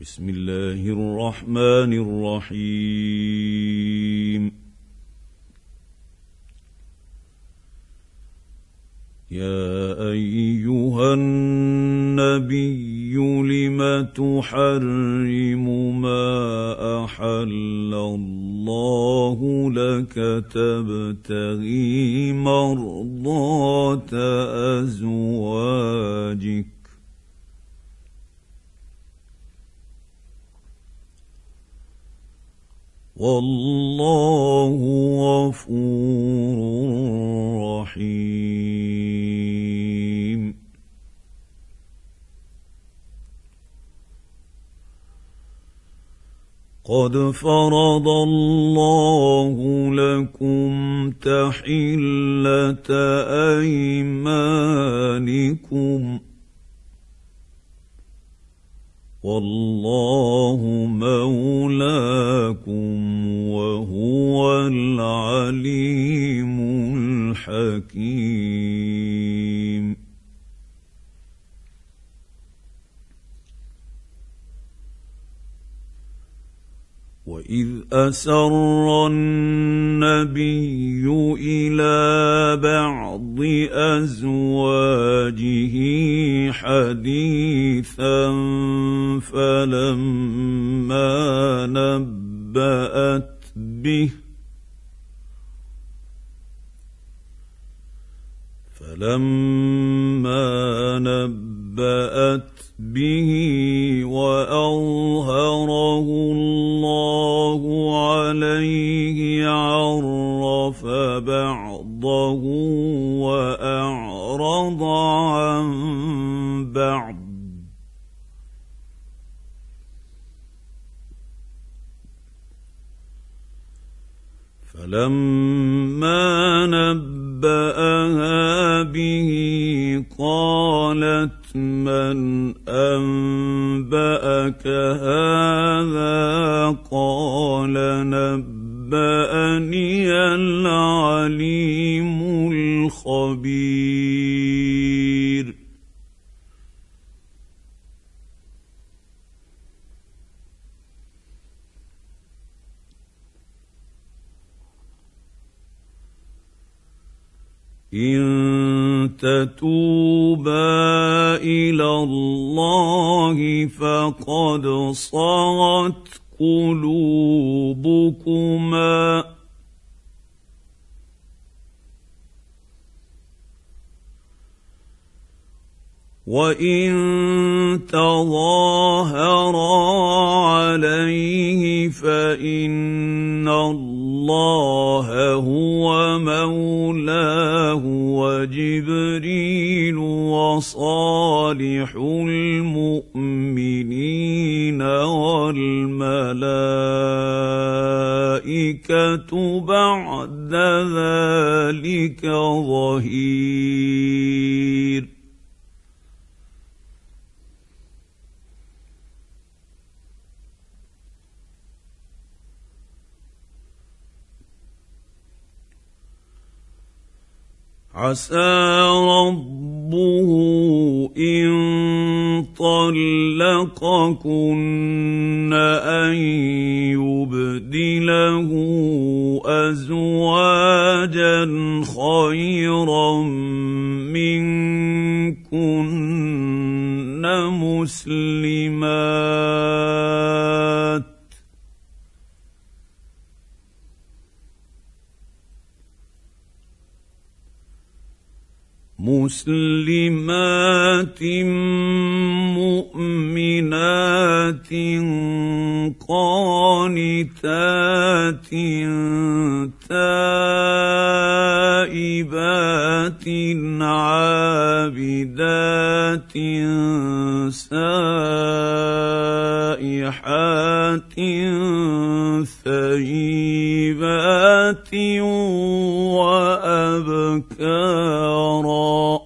بسم الله الرحمن الرحيم. يا أيها النبي لم تحرم ما أحل الله لك؟ تبتغي مرضات أزواجك. والله غفور رحيم. قد فرض الله لكم تحلة أيمانكم والله مولاكم وهو العليم الحكيم. واذ اسر النبي إلى بعض ازواجه حديثا فلما نبأت به فلما نبأت به وأظهره الله عليه عرف بعضه فلما نبأها به قالت من أنبأك هذا؟ قال نبأني العليم الخبير. إن تتوبا إلى الله فقد صغت قلوبكما. وإن تظاهرا عليه فإن الله هو مولاه وجبريل وصالح المؤمنين والملائكة بعد ذلك ظهير. عسى ربه إن طلقكن أن يبدله أزواجا خيرا منكن مسلمات مسلمات مؤمنات قانتات تائبات عابدات سائحات ثيبات وأبكارا.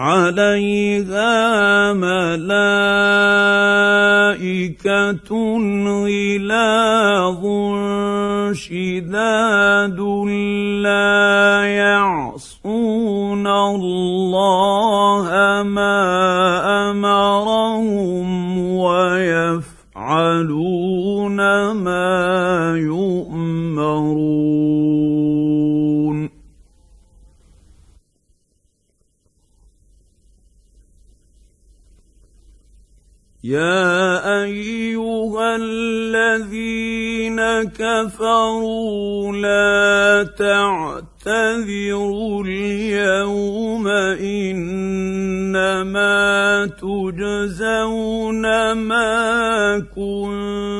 عليها ملائكة غلاظ شداد لا يعصون الله ما أمرهم يا أيها الذين كفروا لا تعتذروا اليوم إنما تجزون ما كنتم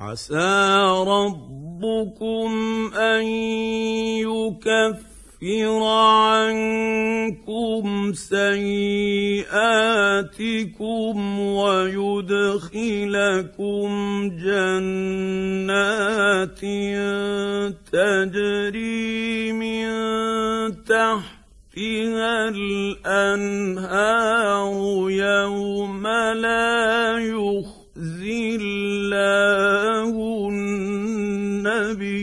عسى ربكم أن يكفر عنكم سيئاتكم ويدخلكم جنات تجري من تحتها الأنهار يوم لا يخفى يخزي الله النبي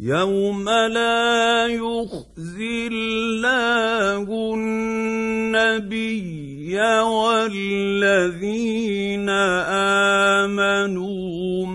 يوم لا يخزي الله النبي والذين آمنوا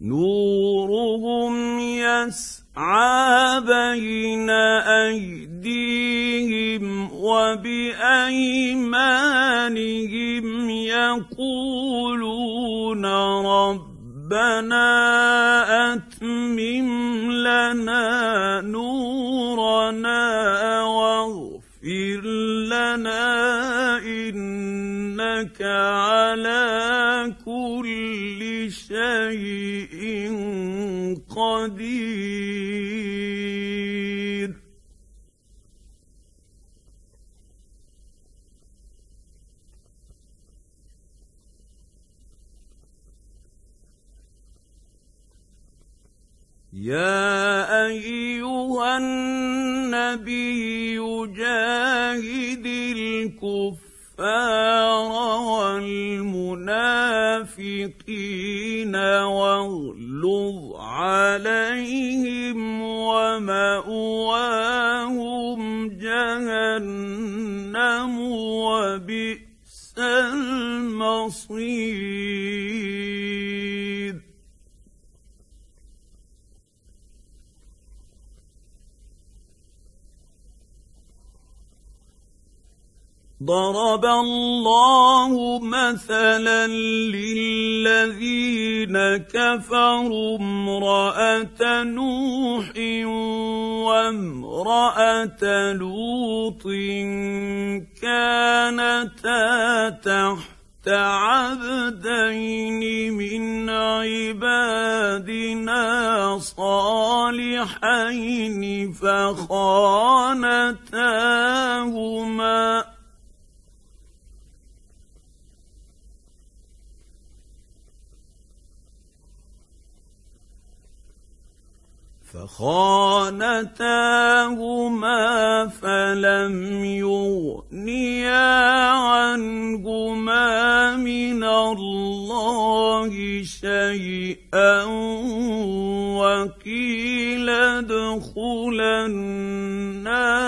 نورهم يسعى بين أيديهم وبأيمانهم يقولون ربنا أتمم لنا نورنا واغفر لنا إنك على قدير يا أيها النبي جاهد الكفر الكفار والمنافقين واغلظ عليهم ومأواهم جهنم ضرب الله مثلا للذين كفروا امرأة نوح وامرأة لوط كانتا تحت عبدين من عبادنا صالحين فخانتاهما فخانتاهما فلم يغنيا عنهما من الله شيئا وقيل ادخلا النار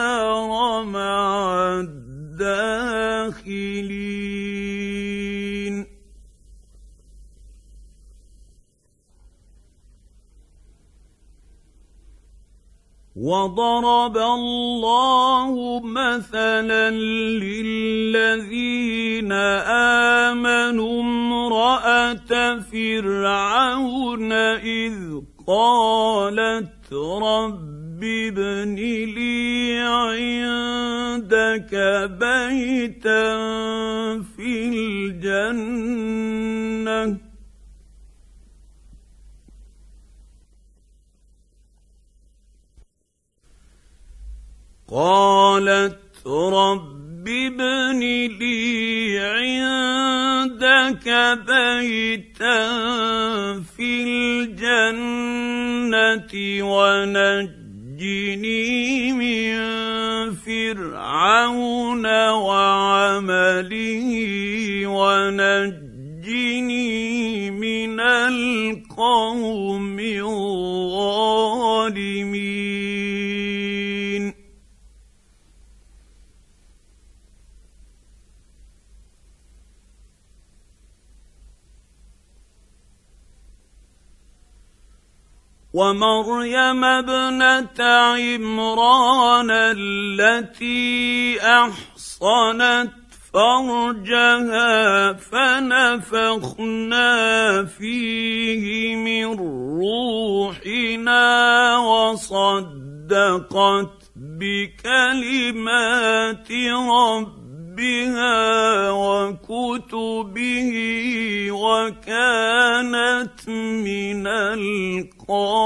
وضرب الله مثلا للذين امنوا امراه فرعون اذ قالت رب ابن لي عندك بيتا عندك بيتا في الجنة ونجني من فرعون وعمله ومريم ابنة عمران التي أحصنت فرجها فنفخنا فيه من روحنا وصدقت بكلمات ربها. ربها وكتبه وكانت من القانتين.